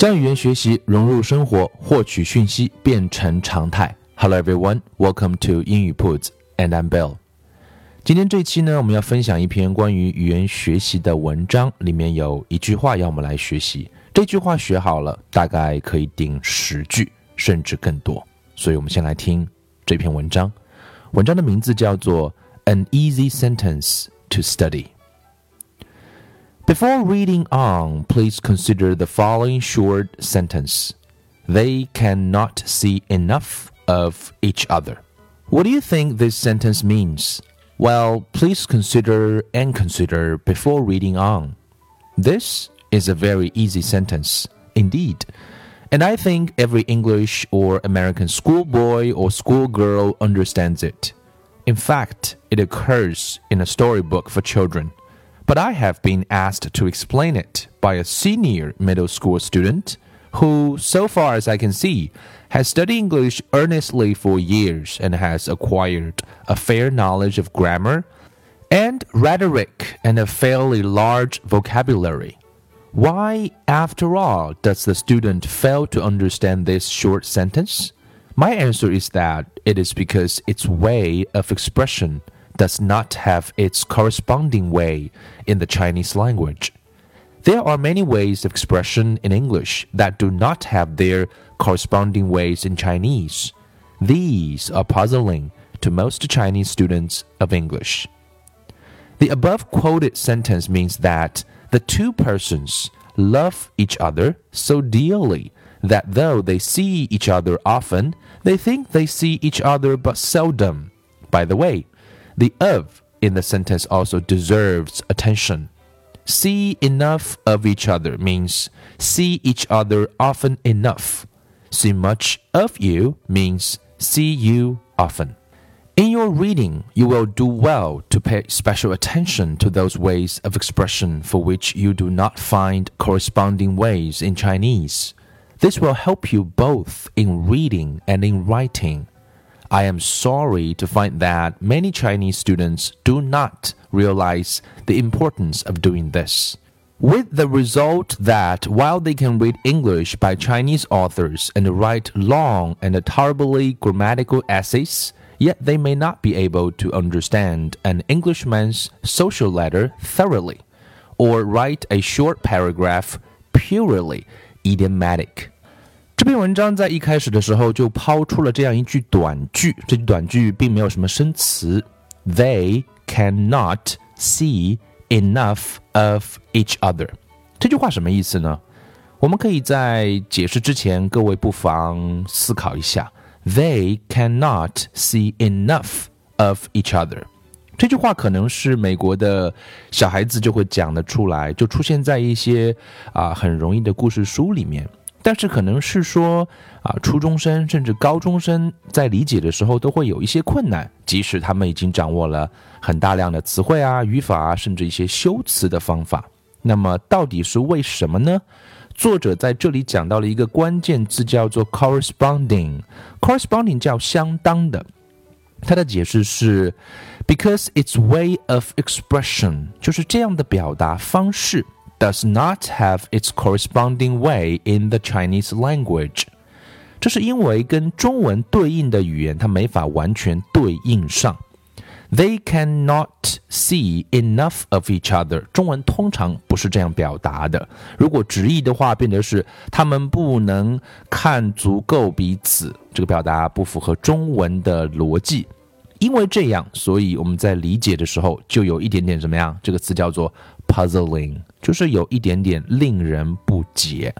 将语言学习融入生活，获取讯息变成常态。Hello everyone, welcome to 英语 Puts and I'm Bill。今天这期呢，我们要分享一篇关于语言学习的文章，里面有一句话要我们来学习。这句话学好了，大概可以顶十句，甚至更多。所以，我们先来听这篇文章。文章的名字叫做《An Easy Sentence to Study》。Before reading on, please consider the following short sentence. They cannot see enough of each other. What do you think this sentence means? Well, please consider and consider before reading on. This is a very easy sentence, indeed. And I think every English or American schoolboy or schoolgirl understands it. In fact, it occurs in a storybook for children but I have been asked to explain it by a senior middle school student who, so far as I can see, has studied English earnestly for years and has acquired a fair knowledge of grammar and rhetoric and a fairly large vocabulary. Why, after all, does the student fail to understand this short sentence? My answer is that it is because its way of expression does not have its corresponding way in the Chinese language. There are many ways of expression in English that do not have their corresponding ways in Chinese. These are puzzling to most Chinese students of English. The above quoted sentence means that the two persons love each other so dearly that though they see each other often, they think they see each other but seldom. By the way, the of in the sentence also deserves attention. See enough of each other means see each other often enough. See much of you means see you often. In your reading, you will do well to pay special attention to those ways of expression for which you do not find corresponding ways in Chinese. This will help you both in reading and in writing. I am sorry to find that many Chinese students do not realize the importance of doing this. With the result that while they can read English by Chinese authors and write long and terribly grammatical essays, yet they may not be able to understand an Englishman's social letter thoroughly, or write a short paragraph purely idiomatic. 这篇文章在一开始的时候就抛出了这样一句短句，这句短句并没有什么生词。They cannot see enough of each other。这句话什么意思呢？我们可以在解释之前，各位不妨思考一下。They cannot see enough of each other。这句话可能是美国的小孩子就会讲得出来，就出现在一些啊很容易的故事书里面。但是可能是说啊，初中生甚至高中生在理解的时候都会有一些困难，即使他们已经掌握了很大量的词汇啊、语法啊，甚至一些修辞的方法。那么到底是为什么呢？作者在这里讲到了一个关键字，叫做 corresponding。corresponding 叫相当的，它的解释是 because its way of expression 就是这样的表达方式。Does not have its corresponding way in the Chinese language。这是因为跟中文对应的语言它没法完全对应上。They cannot see enough of each other。中文通常不是这样表达的。如果直译的话，变得是他们不能看足够彼此。这个表达不符合中文的逻辑。因为这样，所以我们在理解的时候就有一点点怎么样？这个词叫做 puzzling，就是有一点点令人不解。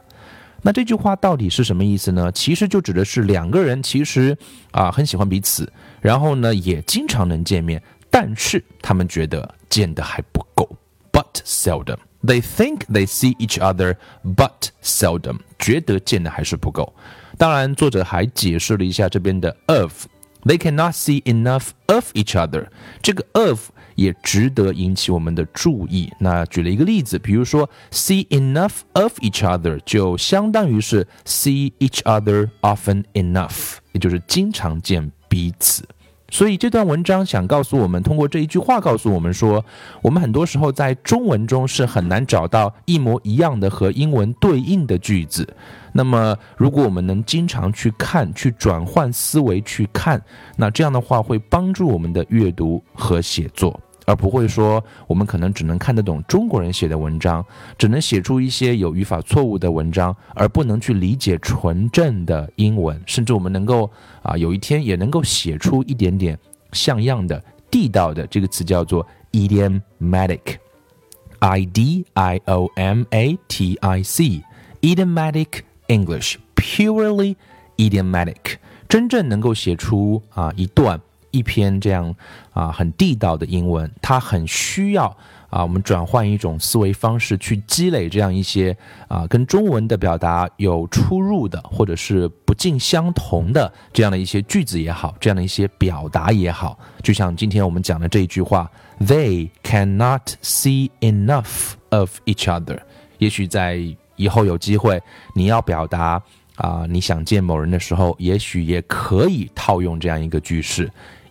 那这句话到底是什么意思呢？其实就指的是两个人其实啊很喜欢彼此，然后呢也经常能见面，但是他们觉得见的还不够，but seldom。They think they see each other, but seldom. 觉得见的还是不够。当然，作者还解释了一下这边的 of。They cannot see enough of each other。这个 of 也值得引起我们的注意。那举了一个例子，比如说 see enough of each other 就相当于是 see each other often enough，也就是经常见彼此。所以这段文章想告诉我们，通过这一句话告诉我们说，我们很多时候在中文中是很难找到一模一样的和英文对应的句子。那么，如果我们能经常去看，去转换思维去看，那这样的话会帮助我们的阅读和写作。而不会说我们可能只能看得懂中国人写的文章，只能写出一些有语法错误的文章，而不能去理解纯正的英文。甚至我们能够啊，有一天也能够写出一点点像样的、地道的。这个词叫做 idiomatic，i d i o m a t i c，idiomatic English，purely idiomatic，真正能够写出啊一段。一篇这样啊很地道的英文，它很需要啊我们转换一种思维方式去积累这样一些啊跟中文的表达有出入的或者是不尽相同的这样的一些句子也好，这样的一些表达也好，就像今天我们讲的这一句话，They cannot see enough of each other。也许在以后有机会，你要表达啊你想见某人的时候，也许也可以套用这样一个句式。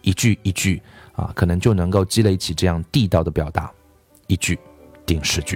一句一句啊，可能就能够积累起这样地道的表达，一句顶十句。